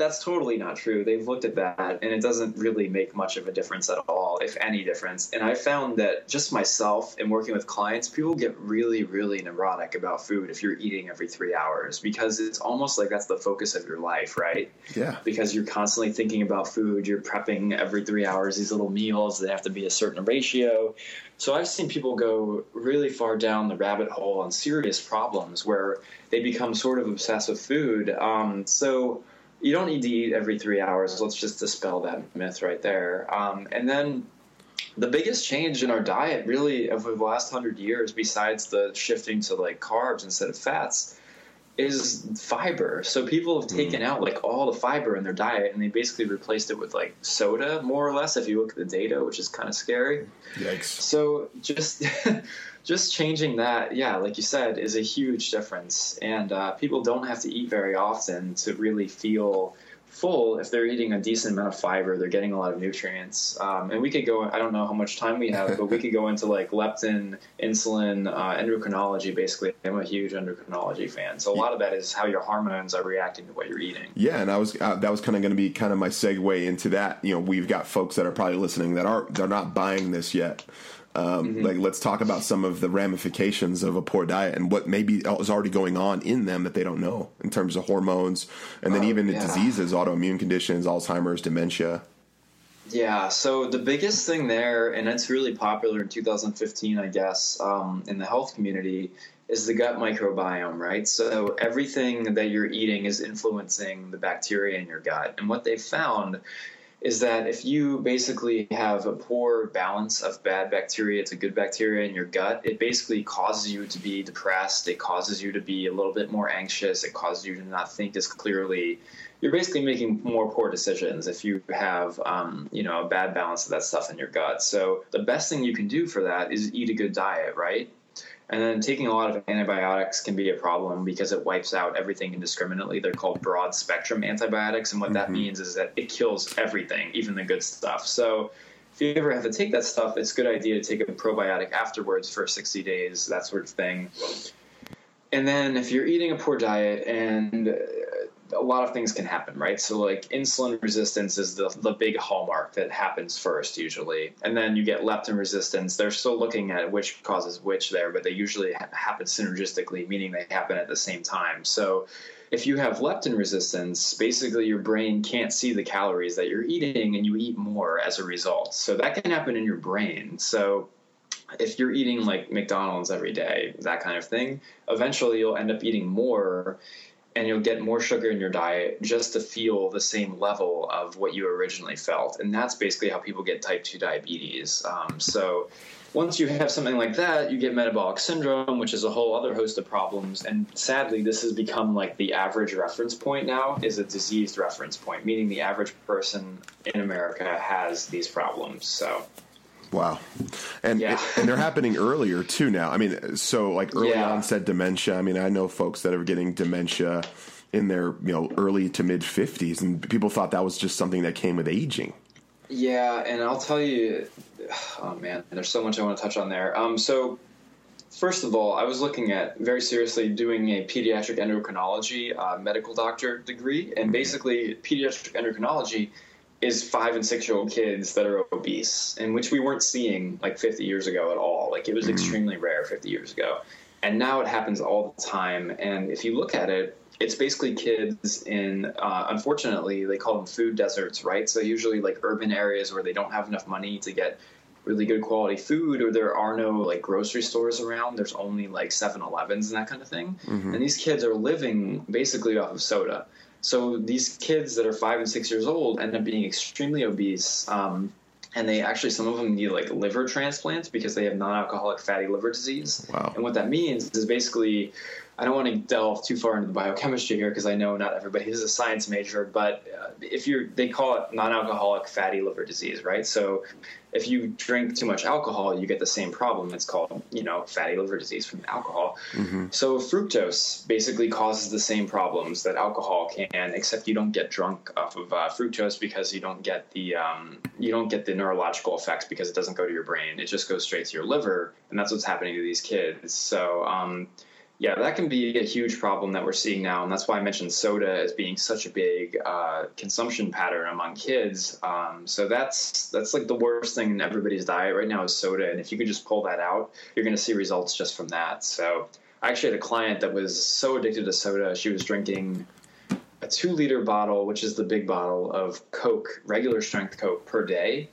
that's totally not true. They've looked at that, and it doesn't really make much of a difference at all, if any difference. And I found that just myself and working with clients, people get really, really neurotic about food if you're eating every three hours because it's almost like that's the focus of your life, right?
Yeah.
Because you're constantly thinking about food, you're prepping every three hours these little meals, they have to be a certain ratio. So I've seen people go really far down the rabbit hole on serious problems where they become sort of obsessed with food. Um, so you don't need to eat every three hours. Let's just dispel that myth right there. Um, and then the biggest change in our diet, really, over the last hundred years, besides the shifting to like carbs instead of fats, is fiber. So people have taken out like all the fiber in their diet, and they basically replaced it with like soda, more or less. If you look at the data, which is kind of scary.
Yikes.
So just [LAUGHS] just changing that, yeah, like you said, is a huge difference. And uh, people don't have to eat very often to really feel full if they're eating a decent amount of fiber they're getting a lot of nutrients um, and we could go i don't know how much time we have but we could go into like leptin insulin uh, endocrinology basically i'm a huge endocrinology fan so a lot of that is how your hormones are reacting to what you're eating
Yeah, and I was uh, that was kind of going to be kind of my segue into that. You know, we've got folks that are probably listening that are they're not buying this yet. Um, Like, let's talk about some of the ramifications of a poor diet and what maybe is already going on in them that they don't know in terms of hormones, and then
Oh,
even
yeah.
diseases, autoimmune conditions, Alzheimer's, dementia.
Yeah, so the biggest thing there, and it's really popular in 2015, I guess, um, in the health community, is the gut microbiome, right? So everything that you're eating is influencing the bacteria in your gut. And what they found is that if you basically have a poor balance of bad bacteria to good bacteria in your gut, it basically causes you to be depressed. It causes you to be a little bit more anxious. It causes you to not think as clearly. You're basically making more poor decisions if you have, um, you know, a bad balance of that stuff in your gut. So the best thing you can do for that is eat a good diet, right? And then taking a lot of antibiotics can be a problem because it wipes out everything indiscriminately. They're called broad spectrum antibiotics. And what that mm-hmm. means is that it kills everything, even the good stuff. So if you ever have to take that stuff, it's a good idea to take a probiotic afterwards for 60 days, that sort of thing. And then if you're eating a poor diet and a lot of things can happen, right? So like insulin resistance is the the big hallmark that happens first usually, and then you get leptin resistance. They're still looking at which causes which there, but they usually ha- happen synergistically, meaning they happen at the same time. So if you have leptin resistance, basically your brain can't see the calories that you're eating, and you eat more as a result. So that can happen in your brain. So if you're eating like McDonald's every day, that kind of thing, eventually you'll end up eating more and you'll get more sugar in your diet just to feel the same level of what you originally felt. And that's basically how people get type 2 diabetes. Um, so once you have something like that, you get metabolic syndrome, which is a whole other host of problems. And sadly, this has become like the average reference point now is a diseased reference point, meaning the average person in America has these problems. So
Wow, and
Yeah.
and they're happening earlier too now. I mean, so like early
Yeah.
onset dementia. I mean, I know folks that are getting dementia in their you know early to mid fifties, and people thought that was just something that came with aging.
Yeah, and I'll tell you, [SIGHS] oh man, there's so much I want to touch on there. Um, so, first of all, I was looking at very seriously doing a pediatric endocrinology uh, medical doctor degree, and basically, pediatric endocrinology is five and six year old kids that are obese, in which we weren't seeing like 50 years ago at all. Like it was extremely rare 50 years ago. And now it happens all the time. And if you look at it, it's basically kids in, uh, unfortunately, they call them food deserts, right? So usually like urban areas where they don't have enough money to get really good quality food or there are no like grocery stores around there's only like 7-elevens and that kind of thing and these kids are living basically off of soda so these kids that are five and six years old end up being extremely obese um, and they actually some of them need like liver transplants because they have non-alcoholic fatty liver disease
Wow.
and what that means is basically I don't want to delve too far into the biochemistry here because I know not everybody is a science major, but uh, if you're, they call it non-alcoholic fatty liver disease, right? So if you drink too much alcohol, you get the same problem. It's called, you know, fatty liver disease from alcohol. So fructose basically causes the same problems that alcohol can, except you don't get drunk off of uh, fructose because you don't get the um, you don't get the neurological effects because it doesn't go to your brain. It just goes straight to your liver, and that's what's happening to these kids. So. Um, yeah, that can be a huge problem that we're seeing now, and that's why I mentioned soda as being such a big uh, consumption pattern among kids. Um, so that's that's like the worst thing in everybody's diet right now is soda, and if you could just pull that out, you're going to see results just from that. So I actually had a client that was so addicted to soda, she was drinking a two liter bottle, which is the big bottle of Coke, regular strength Coke per day.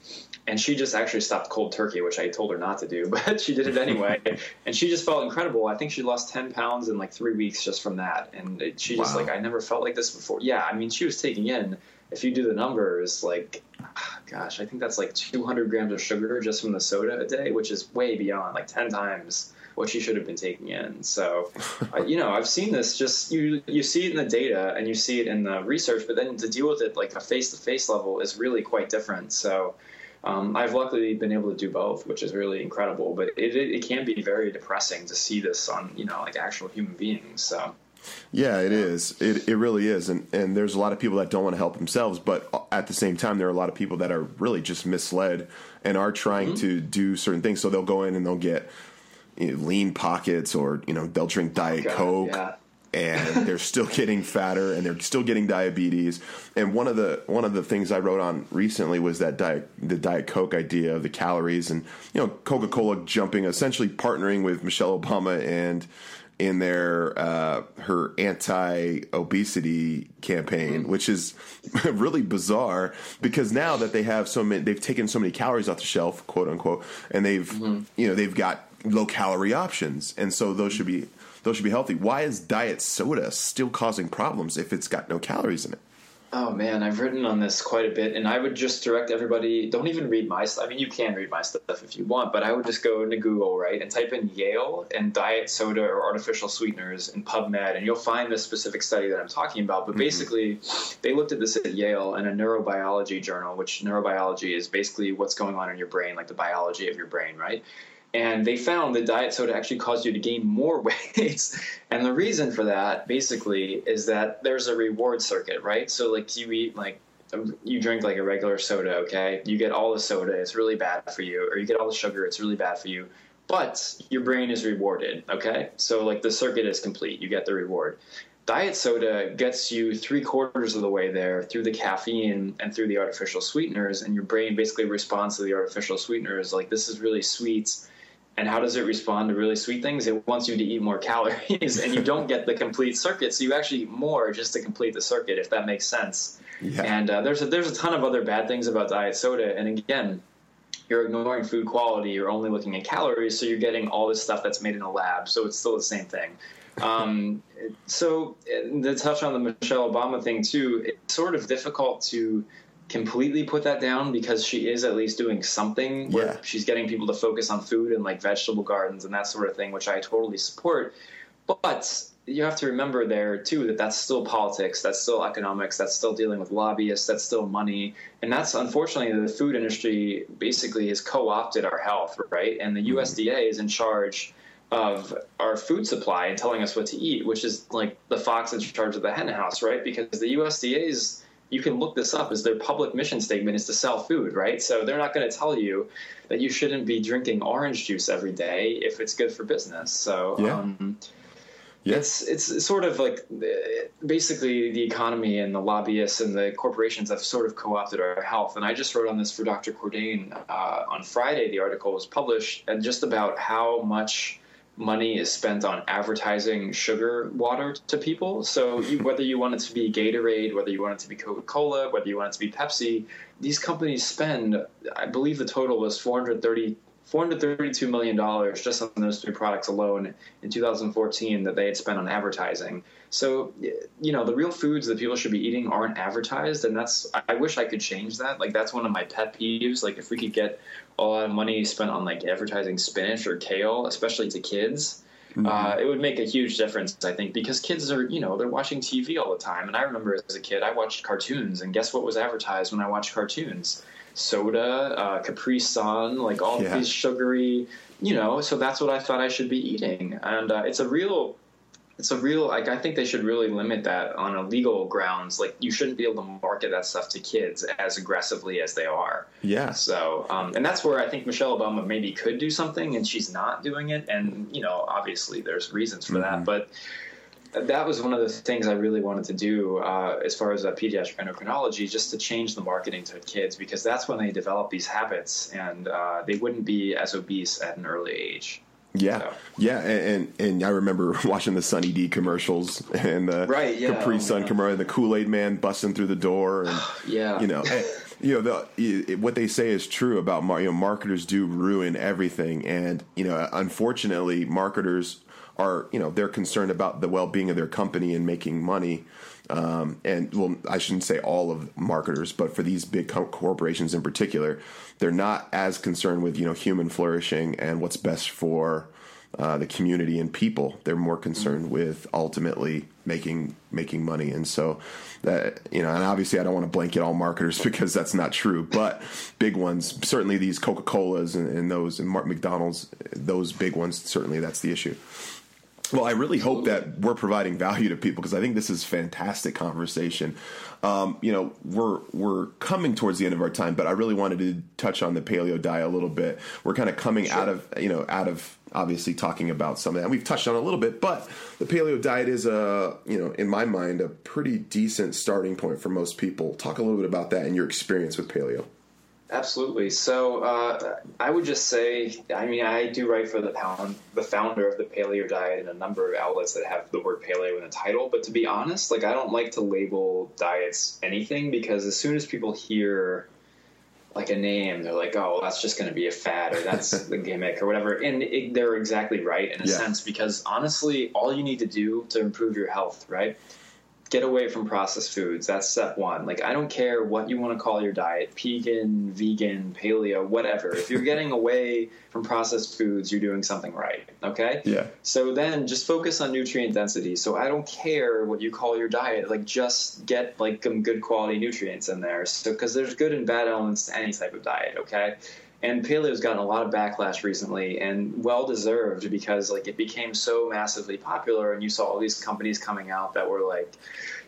And she just actually stopped cold turkey, which I told her not to do, [LAUGHS] but she did it anyway. [LAUGHS] and she just felt incredible. I think she lost 10 pounds in like three weeks just from that. And it, she just like, I never felt like this before. Yeah. I mean, she was taking in, if you do the numbers, like, [SIGHS] gosh, I think that's like 200 grams of sugar just from the soda a day, which is way beyond like 10 times what she should have been taking in. So, [LAUGHS] uh, you know, I've seen this. Just you, you see it in the data and you see it in the research, but then to deal with it like a face to face level is really quite different. So, um, I've luckily been able to do both, which is really incredible. But it, it, it can be very depressing to see this on you know like actual human beings. So.
Yeah, it is. It it really is, and and there's a lot of people that don't want to help themselves, but at the same time, there are a lot of people that are really just misled and are trying to do certain things. So they'll go in and they'll get you know, lean pockets, or you know they'll drink Diet
God,
Coke.
yeah.
And [LAUGHS] they're still getting fatter and they're still getting diabetes. And one of the one of the things I wrote on recently was that diet the Diet Coke idea of the calories and you know Coca Cola jumping essentially partnering with Michelle Obama and in their uh, her anti obesity campaign, which is [LAUGHS] really bizarre because now that they have so many, they've taken so many calories off the shelf, quote unquote, and they've you know they've got low calorie options, and so those should be those should be healthy. Why is diet soda still causing problems if it's got no calories in it?
Oh man, I've written on this quite a bit, and I would just direct everybody. Don't even read my stuff. I mean, you can read my stuff if you want, but I would just go into Google, right, and type in Yale and diet soda or artificial sweeteners in PubMed, and you'll find this specific study that I'm talking about. But mm-hmm. basically, they looked at this at Yale in a neurobiology journal, which neurobiology is basically what's going on in your brain, like the biology of your brain, right? And they found that diet soda actually caused you to gain more [LAUGHS] weight. and the reason for that basically is that there's a reward circuit, right? So like you eat like um, you drink like a regular soda, okay? You get all the soda, it's really bad for you, or you get all the sugar, it's really bad for you. But your brain is rewarded, okay? So like the circuit is complete, you get the reward. Diet soda gets you three quarters of the way there through the caffeine and through the artificial sweeteners, and your brain basically responds to the artificial sweeteners like this is really sweet. And how does it respond to really sweet things? It wants you to eat more calories, and you don't get the complete circuit. So you actually eat more just to complete the circuit, if that makes sense.
Yeah.
And uh, there's a, there's a ton of other bad things about diet soda. And again, you're ignoring food quality. You're only looking at calories, so you're getting all this stuff that's made in a lab. So it's still the same thing. Um, so uh, to touch on the Michelle Obama thing too, it's sort of difficult to completely put that down because she is at least doing something where
Yeah.
she's getting people to focus on food and like vegetable gardens and that sort of thing, which I totally support. But you have to remember there too that that's still politics, that's still economics, that's still dealing with lobbyists, that's still money, and that's unfortunately the food industry basically has co-opted our health, right? And the mm-hmm. USDA is in charge of our food supply and telling us what to eat, which is like the fox in charge of the hen house, right? Because the USDA's you can look this up as their public mission statement is to sell food, right? So they're not going to tell you that you shouldn't be drinking orange juice every day if it's good for business. So
Yeah.
um, It's it's sort of like basically the economy and the lobbyists and the corporations have sort of co-opted our health. And I just wrote on this for Dr. Cordain uh, on Friday. The article was published and just about how much money is spent on advertising sugar water to people. So you, [LAUGHS] whether you want it to be Gatorade, whether you want it to be Coca Cola, whether you want it to be Pepsi, these companies spend. I believe the total was 430 $432 million just on those three products alone in 2014 that they had spent on advertising. So, you know, the real foods that people should be eating aren't advertised. And that's, I wish I could change that. Like, that's one of my pet peeves. Like, if we could get a lot of money spent on like advertising spinach or kale, especially to kids, mm-hmm. uh, it would make a huge difference, I think, because kids are, you know, they're watching TV all the time. And I remember as a kid, I watched cartoons. And guess what was advertised when I watched cartoons? Soda, uh, Capri Sun, like all yeah. these sugary, you know. So that's what I thought I should be eating, and uh, it's a real. It's a real like I think they should really limit that on a legal grounds. Like you shouldn't be able to market that stuff to kids as aggressively as they are.
Yeah.
So um, and that's where I think Michelle Obama maybe could do something, and she's not doing it. And you know, obviously there's reasons for mm-hmm. that, but that was one of the things I really wanted to do uh, as far as uh, pediatric endocrinology, just to change the marketing to kids because that's when they develop these habits and uh, they wouldn't be as obese at an early age.
Yeah, so. yeah, and, and, and I remember [LAUGHS] watching the Sunny D commercials and the
right, yeah,
Capri oh, Sun yeah. commercial, and the Kool Aid Man busting through the door, and [SIGHS]
yeah,
you know. And, you know the, what they say is true about you know marketers do ruin everything and you know unfortunately marketers are you know they're concerned about the well-being of their company and making money um, and well i shouldn't say all of marketers but for these big co- corporations in particular they're not as concerned with you know human flourishing and what's best for uh, the community and people. They're more concerned mm-hmm. with ultimately making making money, and so that you know. And obviously, I don't want to blanket all marketers [LAUGHS] because that's not true. But big ones, certainly these Coca Colas and, and, those and Mark McDonald's, those big ones, certainly that's the issue. Well, I really hope that we're providing value to people because I think this is fantastic conversation. Um, you know, we're we're coming towards the end of our time, but I really wanted to touch on the paleo diet a little bit. We're kind of coming sure. out of you know out of obviously talking about some of that. We've touched on a little bit, but the paleo diet is a you know in my mind a pretty decent starting point for most people. Talk a little bit about that and your experience with paleo.
Absolutely. So uh, I would just say, I mean, I do write for the pound, the founder of the Paleo Diet, and a number of outlets that have the word paleo in the title. But to be honest, like I don't like to label diets anything because as soon as people hear like a name, they're like, oh, that's just going to be a fad or that's [LAUGHS] the gimmick or whatever. And it, they're exactly right in a yeah. sense because honestly, all you need to do to improve your health, right? Get away from processed foods. That's step one. Like, I don't care what you want to call your diet vegan, vegan, paleo, whatever. If you're getting away from processed foods, you're doing something right. Okay?
Yeah.
So then just focus on nutrient density. So I don't care what you call your diet. Like, just get like some good quality nutrients in there. So, because there's good and bad elements to any type of diet. Okay? And paleo's gotten a lot of backlash recently and well deserved because like it became so massively popular and you saw all these companies coming out that were like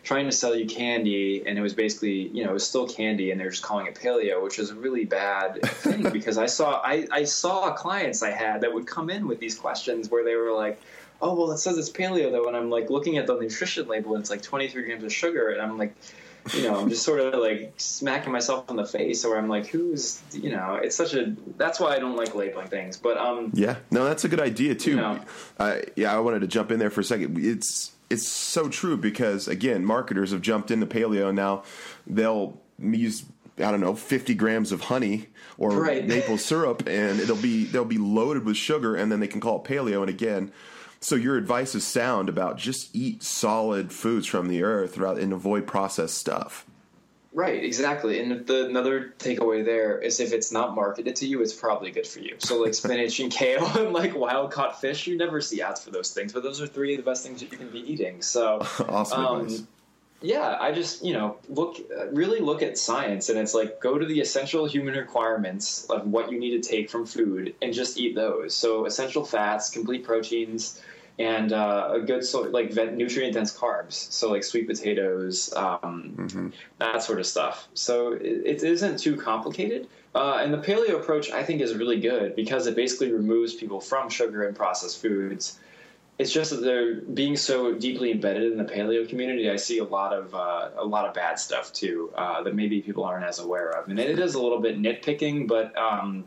trying to sell you candy and it was basically you know it was still candy and they're just calling it paleo which is a really bad thing [LAUGHS] because i saw I, I saw clients i had that would come in with these questions where they were like oh well it says it's paleo though. And i'm like looking at the nutrition label and it's like 23 grams of sugar and i'm like you know, I'm just sort of like smacking myself in the face, or I'm like, who's, you know, it's such a. That's why I don't like labeling things. But um,
yeah, no, that's a good idea too. You know, uh, yeah, I wanted to jump in there for a second. It's it's so true because again, marketers have jumped into paleo now. They'll use I don't know, 50 grams of honey or right. maple syrup, and it'll be they'll be loaded with sugar, and then they can call it paleo. And again, so your advice is sound about just eat solid foods from the earth and avoid processed stuff.
Right, exactly. And the, another takeaway there is if it's not marketed to you, it's probably good for you. So like spinach and [LAUGHS] kale and like wild caught fish, you never see ads for those things, but those are three of the best things that you can be eating. So [LAUGHS]
awesome um, advice.
Yeah, I just you know look really look at science, and it's like go to the essential human requirements of what you need to take from food, and just eat those. So essential fats, complete proteins, and uh, a good sort like nutrient dense carbs, so like sweet potatoes, um, mm-hmm. that sort of stuff. So it, it isn't too complicated. Uh, and the paleo approach, I think, is really good because it basically removes people from sugar and processed foods it's just that they're being so deeply embedded in the paleo community. I see a lot of uh, a lot of bad stuff too uh, that maybe people aren't as aware of, and it is a little bit nitpicking, but um,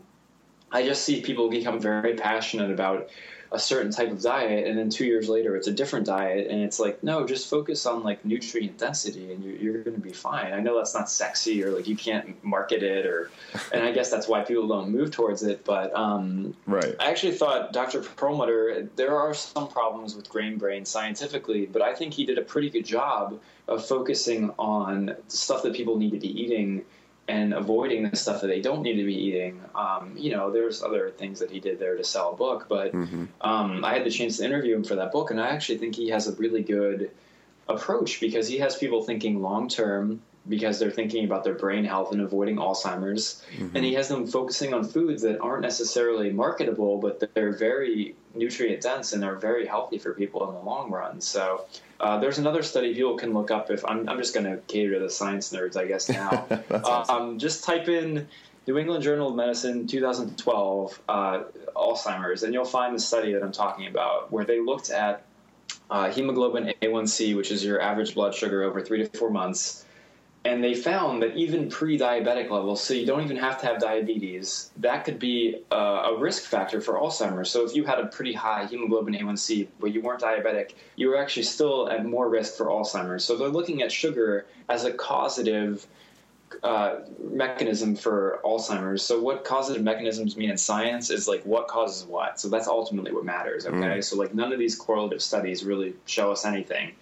I just see people become very passionate about a certain type of diet and then two years later it's a different diet and it's like no just focus on like nutrient density and you're, you're going to be fine. I know that's not sexy or like you can't market it or and i guess that's why people don't move towards it but um,
right.
I actually thought dr perlmutter there are some problems with grain brain scientifically but i think he did a pretty good job of focusing on stuff that people need to be eating and avoiding the stuff that they don't need to be eating. Um, you know, there's other things that he did there to sell a book, but mm-hmm. um, I had the chance to interview him for that book, and I actually think he has a really good approach because he has people thinking long term because they're thinking about their brain health and avoiding Alzheimer's. Mm-hmm. And he has them focusing on foods that aren't necessarily marketable, but they're very nutrient dense and they're very healthy for people in the long run. So uh, there's another study people can look up. If I'm, I'm just going to cater to the science nerds, I guess now. [LAUGHS] awesome. um, just type in New England Journal of Medicine 2012 uh, Alzheimer's, and you'll find the study that I'm talking about, where they looked at uh, hemoglobin A1C, which is your average blood sugar over three to four months and they found that even pre-diabetic levels so you don't even have to have diabetes that could be a, a, risk factor for alzheimer's. So if you had a pretty high hemoglobin a1c but you weren't diabetic you were actually still at more risk for alzheimer's. So they're looking at sugar as a causative uh, mechanism for Alzheimer's. So, what causative mechanisms mean in science is like what causes what. So, that's ultimately what matters. Okay. Mm. So, like, none of these correlative studies really show us anything.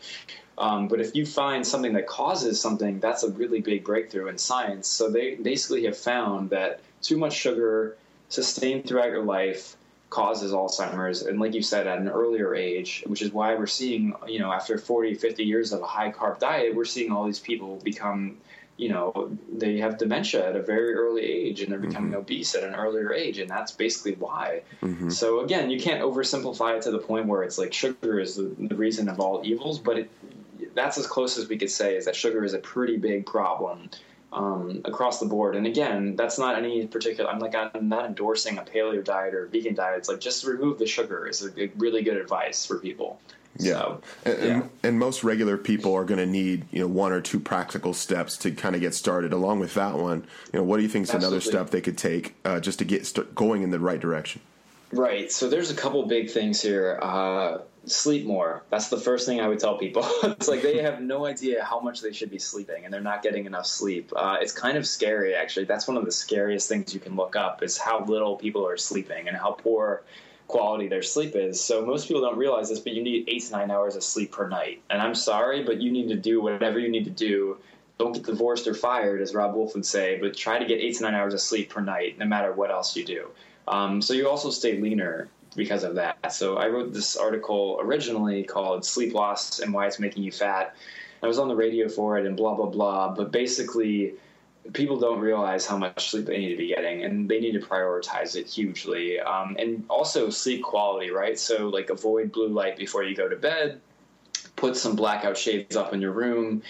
Um, but if you find something that causes something, that's a really big breakthrough in science. So they basically have found that too much sugar sustained throughout your life causes Alzheimer's. And like you said, at an earlier age, which is why we're seeing, you know, after 40, 50 years of a high carb diet, we're seeing all these people become, you know, they have dementia at a very early age and they're becoming mm-hmm. obese at an earlier age. And that's basically why. Mm-hmm. So again, you can't oversimplify it to the point where it's like sugar is the, the reason of all evils, but it, that's as close as we could say is that sugar is a pretty big problem um, across the board. And again, that's not any particular. I'm like I'm not endorsing a paleo diet or vegan diet. It's like just remove the sugar is a, a really good advice for people.
Yeah. So, and, yeah. And, and, most regular people are going to need, you know, one or two practical steps to kind of get started. Along with that one, you know, what do you think is Absolutely. another step they could take uh, just to get st- going in the right direction?
Right. So there's a couple big things here. Uh, sleep more. That's the first thing I would tell people. [LAUGHS] it's like they have no idea how much they should be sleeping, and they're not getting enough sleep. Uh, it's kind of scary, actually. That's one of the scariest things you can look up is how little people are sleeping and how poor quality their sleep is. So most people don't realize this, but you need eight to nine hours of sleep per night. And I'm sorry, but you need to do whatever you need to do. Don't get divorced or fired, as Robb Wolf would say, but try to get eight to nine hours of sleep per night, no matter what else you do. Um, so you also stay leaner because of that. So I wrote this article originally called Sleep Loss and Why It's Making You Fat. I was on the radio for it and blah, blah, blah. But basically, people don't realize how much sleep they need to be getting and they need to prioritize it hugely. Um, and also sleep quality, right? So, like, avoid blue light before you go to bed. Put some blackout shades up in your room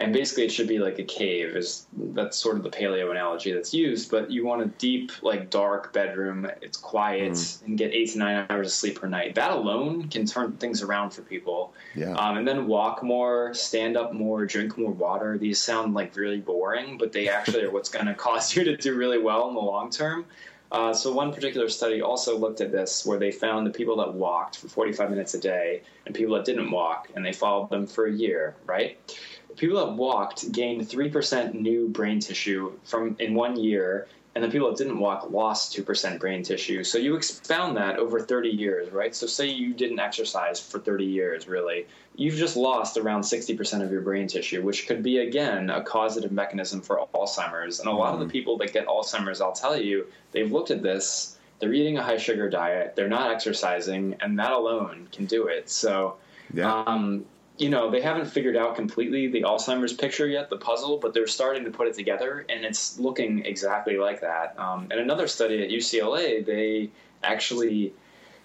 and basically it should be like a cave is that's sort of the paleo analogy that's used but you want a deep like dark bedroom. It's quiet mm. and get eight to nine hours of sleep per night. That alone can turn things around for people.
Yeah.
Um, and then walk more stand up more drink more water. These sound like really boring but they actually are what's [LAUGHS] going to cause you to do really well in the long term. Uh, so one particular study also looked at this where they found the people that walked for 45 minutes a day and people that didn't walk and they followed them for a year right people that walked gained 3% new brain tissue from in one year and the people that didn't walk lost 2% brain tissue. So you expound that over 30 years, right? So say you didn't exercise for 30 years, really. You've just lost around 60% of your brain tissue, which could be, again, a causative mechanism for Alzheimer's. And a lot mm. of the mm-hmm. people that get Alzheimer's, I'll tell you, they've looked at this, they're eating a high sugar diet, they're not exercising, and that alone can do it. So, yeah. Um, you know, they haven't figured out completely the Alzheimer's picture yet, the puzzle, but they're starting to put it together, and it's looking exactly like that. Um, and another study at UCLA, they actually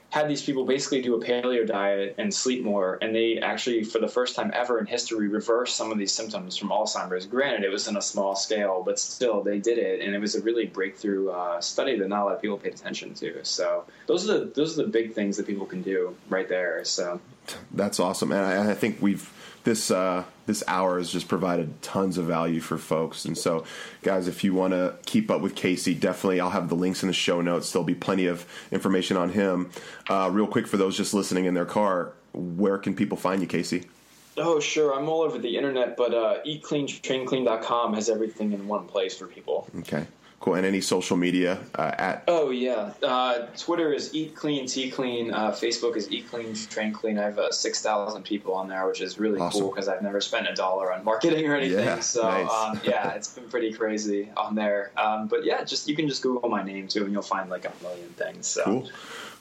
had these people basically do a paleo diet and sleep more, and they actually, for the first time ever in history, reversed some of these symptoms from Alzheimer's. Granted, it was in a small scale, but still, they did it, and it was a really breakthrough uh, study that not a lot of people paid attention to. So those are the those are the big things that people can do right there. So
that's awesome, and I, I think we've this uh, this hour has just provided tons of value for folks. And so, guys, if you want to keep up with Casey, definitely I'll have the links in the show notes. There'll be plenty of information on him. Uh, real quick for those just listening in their car, where can people find you, Casey?
Oh, sure. I'm all over the internet, but uh, eatcleantrainclean.com has everything in one place for people.
Okay. Cool. And any social media uh, at?
Oh yeah, uh, Twitter is Eat Clean, T Clean. Uh, Facebook is Eat Clean, Train Clean. I have uh, six thousand people on there, which is really awesome. cool because I've never spent a dollar on marketing or anything. Yeah, so nice. um, yeah, it's been pretty crazy on there. Um, but yeah, just you can just Google my name too, and you'll find like a million things. So.
Cool.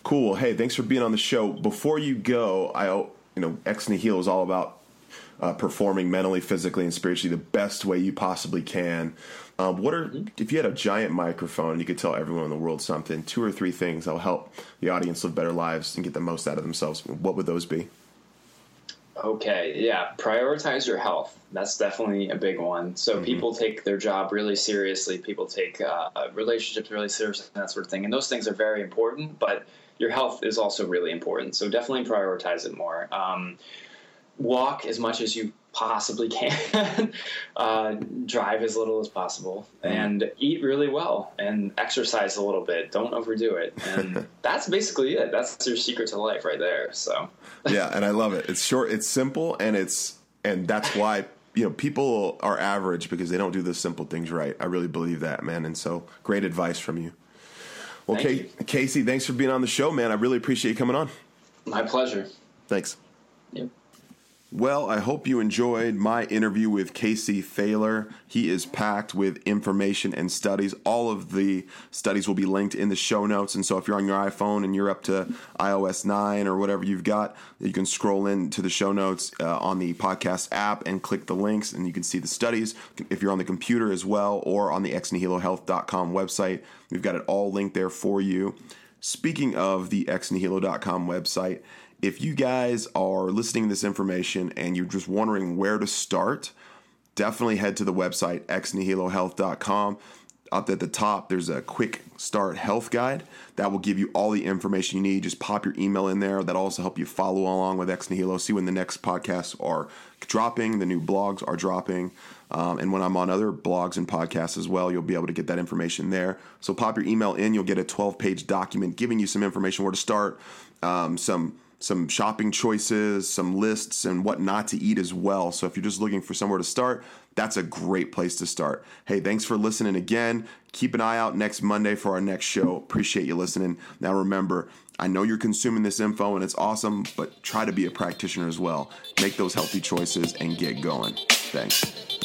Cool. Hey, thanks for being on the show. Before you go, I you know Ex Nihilo is all about uh, performing mentally, physically, and spiritually the best way you possibly can. Um, what are if you had a giant microphone and you could tell everyone in the world something, two or three things that will help the audience live better lives and get the most out of themselves? What would those be?
Okay, yeah, prioritize your health. That's definitely a big one. So mm-hmm. people take their job really seriously. People take uh, relationships really seriously, and that sort of thing. And those things are very important. But your health is also really important. So definitely prioritize it more. Um, walk as much as you possibly can, [LAUGHS] uh, drive as little as possible, mm. and eat really well and exercise a little bit. Don't overdo it. And [LAUGHS] that's basically it. That's your secret to life right there. So [LAUGHS]
yeah, and I love it. It's short, it's simple, and it's and that's why you know people are average because they don't do the simple things right. I really believe that, man. And so great advice from you. Well, Kay, Casey, thanks for being on the show, man. I really appreciate you coming on.
My pleasure.
Thanks.
Yep.
Well, I hope you enjoyed my interview with Casey Thaler. He is packed with information and studies. All of the studies will be linked in the show notes. And so if you're on your iPhone and you're up to iOS 9 or whatever you've got, you can scroll into the show notes uh, on the podcast app and click the links and you can see the studies. If you're on the computer as well or on the exnihilohealth.com website, we've got it all linked there for you. Speaking of the exnihilo.com website, if you guys are listening to this information and you're just wondering where to start, definitely head to the website exnihilohealth.com. Up at the top, there's a quick start health guide that will give you all the information you need. Just pop your email in there. That'll also help you follow along with Ex Nihilo, see when the next podcasts are dropping, the new blogs are dropping. Um, and when I'm on other blogs and podcasts as well, you'll be able to get that information there. So pop your email in, you'll get a 12 page document giving you some information where to start, um, some some shopping choices, some lists, and what not to eat as well. So if you're just looking for somewhere to start, that's a great place to start. Hey, thanks for listening again. Keep an eye out next Monday for our next show. Appreciate you listening. Now remember, I know you're consuming this info and it's awesome, but try to be a practitioner as well. Make those healthy choices and get going. Thanks.